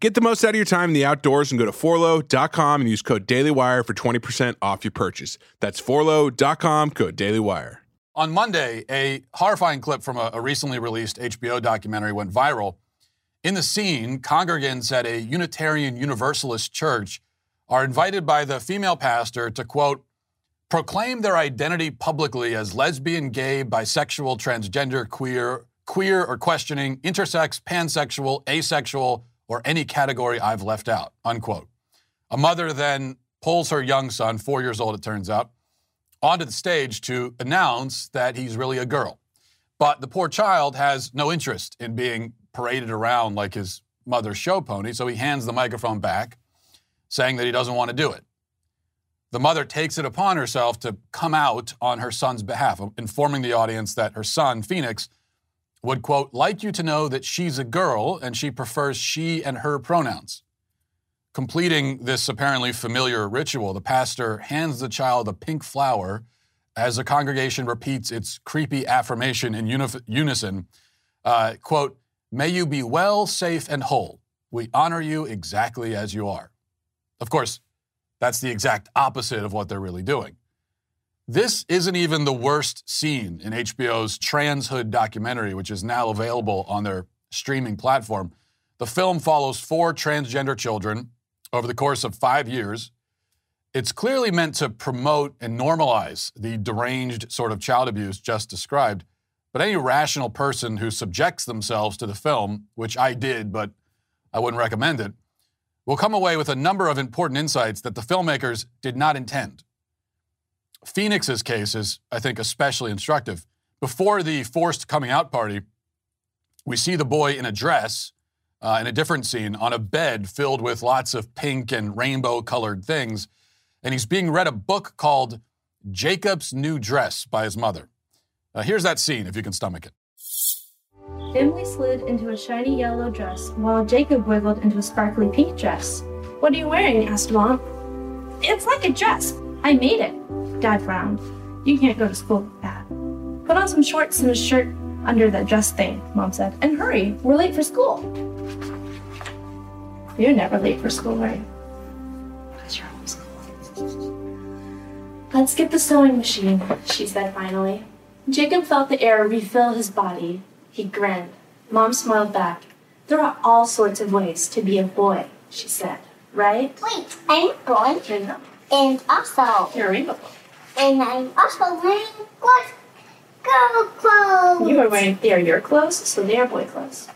Get the most out of your time in the outdoors and go to forloh.com and use code DailyWire for 20% off your purchase. That's forloh.com, code DailyWire. On Monday, a horrifying clip from a, a recently released HBO documentary went viral. In the scene, congregants at a Unitarian Universalist church are invited by the female pastor to, quote, proclaim their identity publicly as lesbian, gay, bisexual, transgender, queer, queer or questioning, intersex, pansexual, asexual, or any category I've left out, unquote. A mother then pulls her young son, four years old it turns out, onto the stage to announce that he's really a girl. But the poor child has no interest in being paraded around like his mother's show pony, so he hands the microphone back, saying that he doesn't want to do it. The mother takes it upon herself to come out on her son's behalf, informing the audience that her son, Phoenix, would, quote, like you to know that she's a girl and she prefers she and her pronouns. Completing this apparently familiar ritual, the pastor hands the child a pink flower as the congregation repeats its creepy affirmation in uni- unison. Uh, quote, May you be well, safe, and whole. We honor you exactly as you are. Of course, that's the exact opposite of what they're really doing. This isn't even the worst scene in HBO's Transhood documentary, which is now available on their streaming platform. The film follows four transgender children over the course of five years. It's clearly meant to promote and normalize the deranged sort of child abuse just described. But any rational person who subjects themselves to the film, which I did, but I wouldn't recommend it, will come away with a number of important insights that the filmmakers did not intend. Phoenix's case is, I think, especially instructive. Before the forced coming out party, we see the boy in a dress uh, in a different scene on a bed filled with lots of pink and rainbow colored things. And he's being read a book called Jacob's New Dress by his mother. Uh, here's that scene, if you can stomach it. Emily slid into a shiny yellow dress while Jacob wiggled into a sparkly pink dress. What are you wearing? asked Mom. It's like a dress. I made it. Dad frowned. You can't go to school with that. Put on some shorts and a shirt under that dress thing, Mom said. And hurry, we're late for school. You're never late for school, right? Because you're always Let's get the sewing machine, she said finally. Jacob felt the air refill his body. He grinned. Mom smiled back. There are all sorts of ways to be a boy, she said. Right? Wait, I'm a boy. And also. You're a rainbow boy. And I'm also wearing good girl clothes. You are wearing they are your clothes, so they are boy clothes.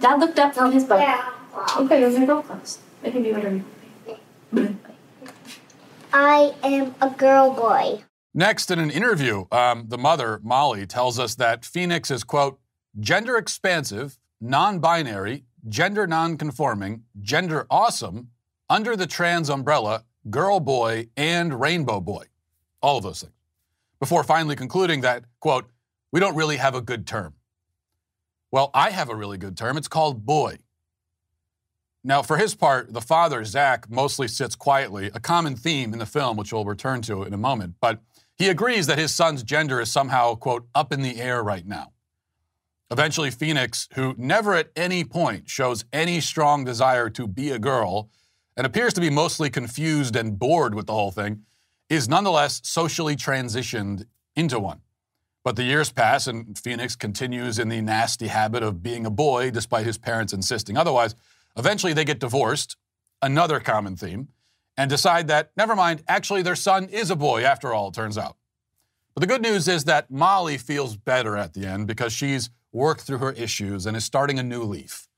Dad looked up from his book. Yeah. Okay, those are girl clothes. They can be whatever you want. I am a girl boy. Next, in an interview, um, the mother, Molly, tells us that Phoenix is, quote, gender expansive, non binary, gender non conforming, gender awesome, under the trans umbrella, girl boy, and rainbow boy. All of those things. Before finally concluding that, quote, we don't really have a good term. Well, I have a really good term. It's called boy. Now, for his part, the father, Zach, mostly sits quietly, a common theme in the film, which we'll return to in a moment. But he agrees that his son's gender is somehow, quote, up in the air right now. Eventually, Phoenix, who never at any point shows any strong desire to be a girl, and appears to be mostly confused and bored with the whole thing, is nonetheless socially transitioned into one. But the years pass, and Phoenix continues in the nasty habit of being a boy despite his parents insisting otherwise. Eventually, they get divorced, another common theme, and decide that, never mind, actually, their son is a boy after all, it turns out. But the good news is that Molly feels better at the end because she's worked through her issues and is starting a new leaf,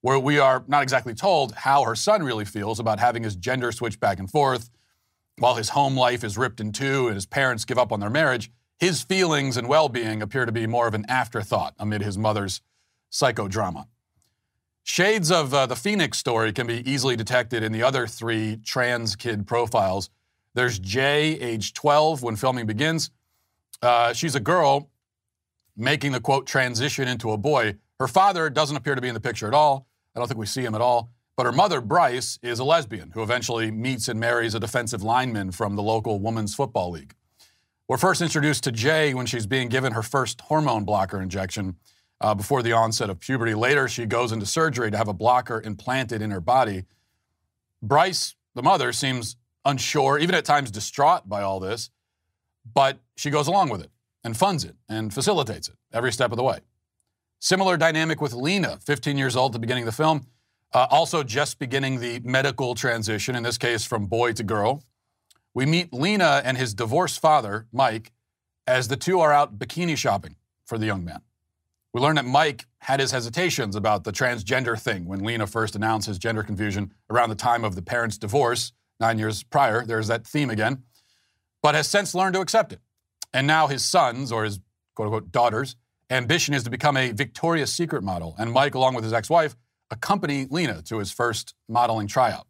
where we are not exactly told how her son really feels about having his gender switch back and forth, while his home life is ripped in two and his parents give up on their marriage. His feelings and well being appear to be more of an afterthought amid his mother's psychodrama. Shades of uh, the Phoenix story can be easily detected in the other three trans kid profiles. There's Jay, age 12, when filming begins. Uh, she's a girl making the quote transition into a boy. Her father doesn't appear to be in the picture at all. I don't think we see him at all. But her mother, Bryce, is a lesbian who eventually meets and marries a defensive lineman from the local women's football league. We're first introduced to Jay when she's being given her first hormone blocker injection uh, before the onset of puberty. Later, she goes into surgery to have a blocker implanted in her body. Bryce, the mother, seems unsure, even at times distraught by all this, but she goes along with it and funds it and facilitates it every step of the way. Similar dynamic with Lena, 15 years old at the beginning of the film, uh, also just beginning the medical transition, in this case from boy to girl. We meet Lena and his divorced father, Mike, as the two are out bikini shopping for the young man. We learn that Mike had his hesitations about the transgender thing when Lena first announced his gender confusion around the time of the parents' divorce nine years prior. There's that theme again, but has since learned to accept it. And now his sons, or his quote unquote daughters, ambition is to become a Victoria's Secret model. And Mike, along with his ex wife, accompany Lena to his first modeling tryout.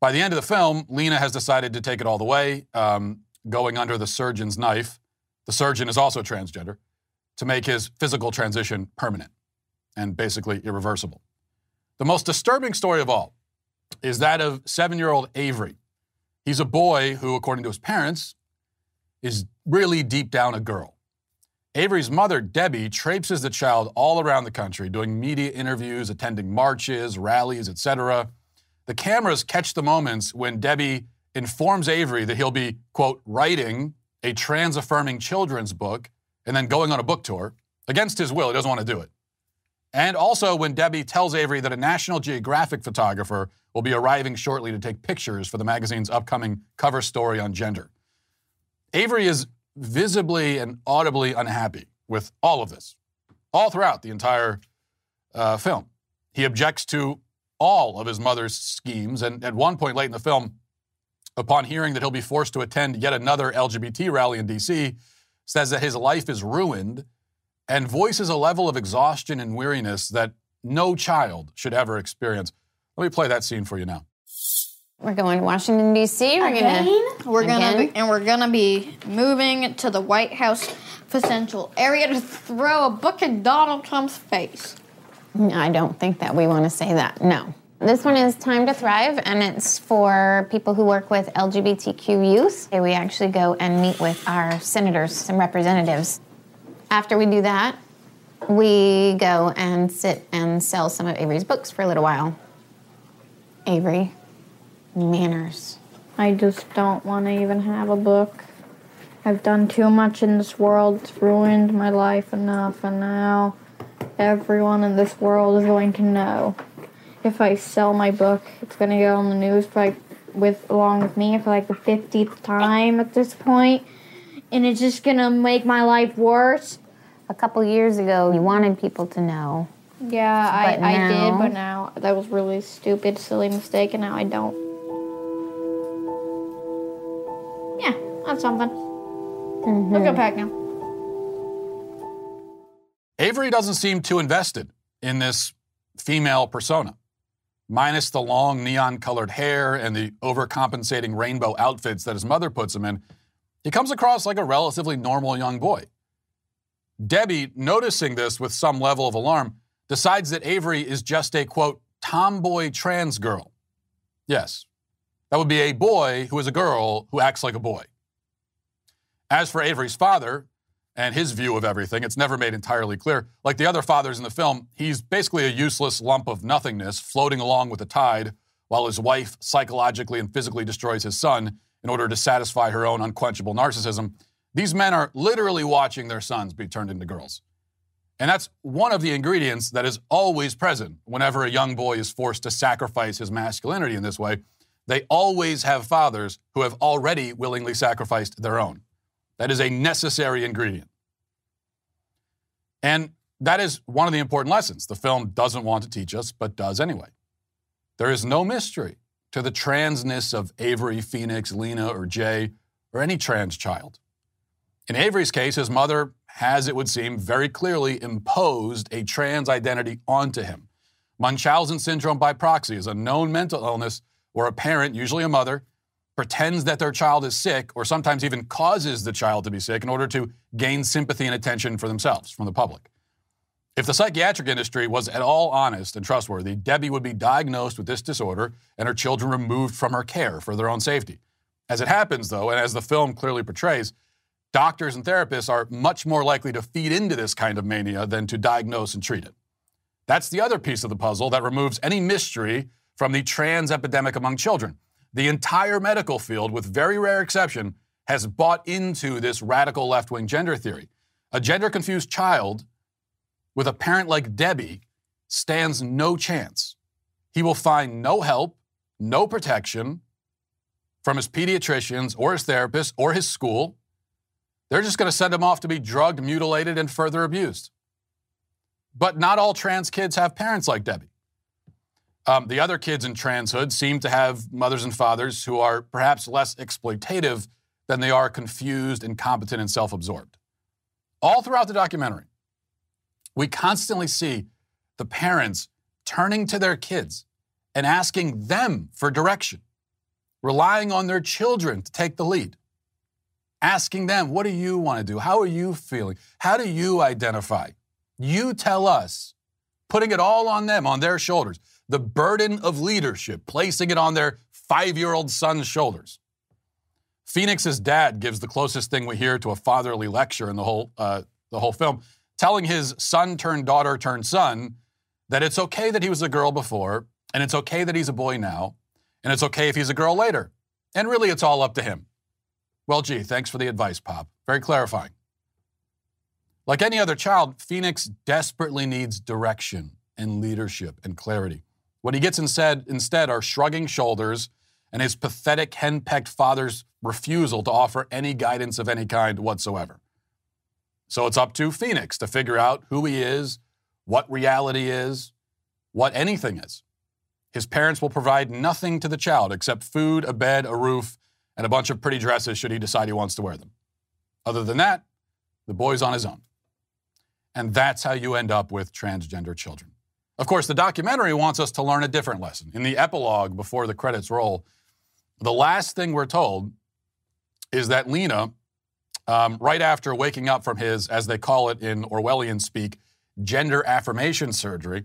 By the end of the film, Lena has decided to take it all the way, um, going under the surgeon's knife. The surgeon is also transgender to make his physical transition permanent and basically irreversible. The most disturbing story of all is that of seven year old Avery. He's a boy who, according to his parents, is really deep down a girl. Avery's mother, Debbie, traipses the child all around the country, doing media interviews, attending marches, rallies, etc. The cameras catch the moments when Debbie informs Avery that he'll be, quote, writing a trans affirming children's book and then going on a book tour against his will. He doesn't want to do it. And also when Debbie tells Avery that a National Geographic photographer will be arriving shortly to take pictures for the magazine's upcoming cover story on gender. Avery is visibly and audibly unhappy with all of this, all throughout the entire uh, film. He objects to all of his mother's schemes, and at one point late in the film, upon hearing that he'll be forced to attend yet another LGBT rally in D.C., says that his life is ruined and voices a level of exhaustion and weariness that no child should ever experience. Let me play that scene for you now. We're going to Washington D.C. We're gonna We're gonna Again? be, and we're gonna be moving to the White House potential area to throw a book in Donald Trump's face. I don't think that we want to say that. No. This one is Time to Thrive, and it's for people who work with LGBTQ youth. We actually go and meet with our senators and representatives. After we do that, we go and sit and sell some of Avery's books for a little while. Avery, manners. I just don't want to even have a book. I've done too much in this world. It's ruined my life enough, and now everyone in this world is going to know. If I sell my book, it's going to go on the news for like with along with me for like the fiftieth time at this point, and it's just gonna make my life worse. A couple years ago, you wanted people to know. Yeah, I, But I now- did, but now that was really stupid, silly mistake, and now I don't. Yeah, that's something. Let's go pack now. Avery doesn't seem too invested in this female persona. Minus the long neon colored hair and the overcompensating rainbow outfits that his mother puts him in, he comes across like a relatively normal young boy. Debbie, noticing this with some level of alarm, decides that Avery is just a quote, tomboy trans girl. Yes, that would be a boy who is a girl who acts like a boy. As for Avery's father and his view of everything, it's never made entirely clear. Like the other fathers in the film, he's basically a useless lump of nothingness floating along with the tide while his wife psychologically and physically destroys his son in order to satisfy her own unquenchable narcissism. These men are literally watching their sons be turned into girls. And that's one of the ingredients that is always present whenever a young boy is forced to sacrifice his masculinity in this way. They always have fathers who have already willingly sacrificed their own. That is a necessary ingredient. And that is one of the important lessons the film doesn't want to teach us, but does anyway. There is no mystery to the transness of Avery, Phoenix, Lena, or Jay, or any trans child. In Avery's case, his mother has, it would seem, very clearly imposed a trans identity onto him. Munchausen syndrome by proxy is a known mental illness where a parent, usually a mother, pretends that their child is sick or sometimes even causes the child to be sick in order to gain sympathy and attention for themselves from the public. If the psychiatric industry was at all honest and trustworthy, Debbie would be diagnosed with this disorder and her children removed from her care for their own safety. As it happens, though, and as the film clearly portrays, doctors and therapists are much more likely to feed into this kind of mania than to diagnose and treat it. That's the other piece of the puzzle that removes any mystery from the trans epidemic among children. The entire medical field, with very rare exception, has bought into this radical left wing gender theory. A gender confused child with a parent like Debbie stands no chance. He will find no help, no protection from his pediatricians or his therapist or his school. They're just going to send him off to be drugged, mutilated, and further abused. But not all trans kids have parents like Debbie. Um, the other kids in transhood seem to have mothers and fathers who are perhaps less exploitative than they are confused, incompetent, and self absorbed. All throughout the documentary, we constantly see the parents turning to their kids and asking them for direction, relying on their children to take the lead, asking them, What do you want to do? How are you feeling? How do you identify? You tell us, putting it all on them, on their shoulders, the burden of leadership, placing it on their five year old son's shoulders. Phoenix's dad gives the closest thing we hear to a fatherly lecture in the whole, uh, the whole film telling his son turned daughter turned son that it's okay that he was a girl before, and it's okay that he's a boy now, and it's okay if he's a girl later. And really, it's all up to him. Well, gee, thanks for the advice, Pop. Very clarifying. Like any other child, Phoenix desperately needs direction and leadership and clarity. What he gets instead, instead are shrugging shoulders and his pathetic, henpecked father's refusal to offer any guidance of any kind whatsoever. So it's up to Phoenix to figure out who he is, what reality is, what anything is. His parents will provide nothing to the child except food, a bed, a roof, and a bunch of pretty dresses should he decide he wants to wear them. Other than that, the boy's on his own. And that's how you end up with transgender children. Of course, the documentary wants us to learn a different lesson. In the epilogue before the credits roll, the last thing we're told is that Lena um, right after waking up from his, as they call it in Orwellian speak, gender affirmation surgery,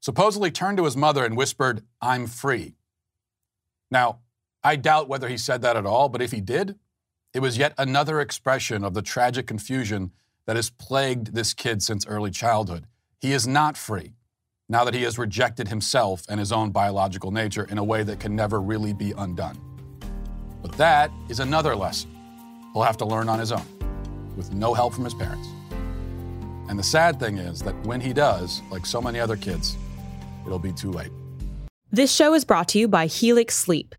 supposedly turned to his mother and whispered, I'm free. Now, I doubt whether he said that at all, but if he did, it was yet another expression of the tragic confusion that has plagued this kid since early childhood. He is not free now that he has rejected himself and his own biological nature in a way that can never really be undone. But that is another lesson he'll have to learn on his own with no help from his parents. And the sad thing is that when he does, like so many other kids, it'll be too late. This show is brought to you by Helix Sleep.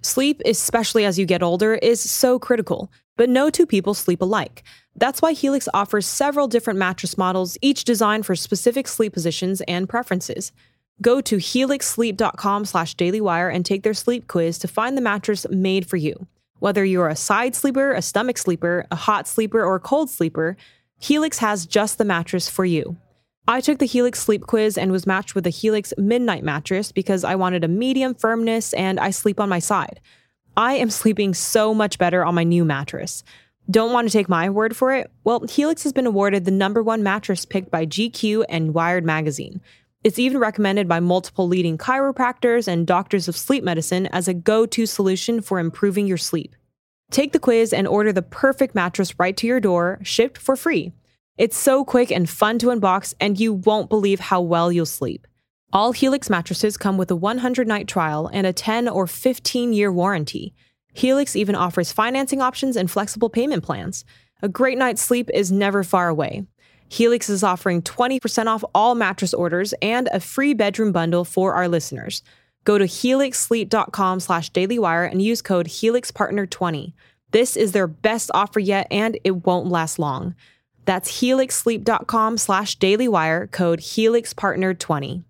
Sleep, especially as you get older, is so critical, but no two people sleep alike. That's why Helix offers several different mattress models, each designed for specific sleep positions and preferences. Go to helixsleep.com slash dailywire and take their sleep quiz to find the mattress made for you. Whether you're a side sleeper, a stomach sleeper, a hot sleeper, or a cold sleeper, Helix has just the mattress for you. I took the Helix sleep quiz and was matched with a Helix midnight mattress because I wanted a medium firmness and I sleep on my side. I am sleeping so much better on my new mattress. Don't want to take my word for it? Well, Helix has been awarded the number one mattress picked by GQ and Wired magazine. It's even recommended by multiple leading chiropractors and doctors of sleep medicine as a go to solution for improving your sleep. Take the quiz and order the perfect mattress right to your door, shipped for free. It's so quick and fun to unbox, and you won't believe how well you'll sleep. All Helix mattresses come with a 100 night trial and a 10 or 15 year warranty. Helix even offers financing options and flexible payment plans. A great night's sleep is never far away. Helix is offering 20% off all mattress orders and a free bedroom bundle for our listeners. Go to helixsleep.com slash dailywire and use code HelixPartner20. This is their best offer yet, and it won't last long. That's helixsleep.com slash dailywire, code HelixPartner20.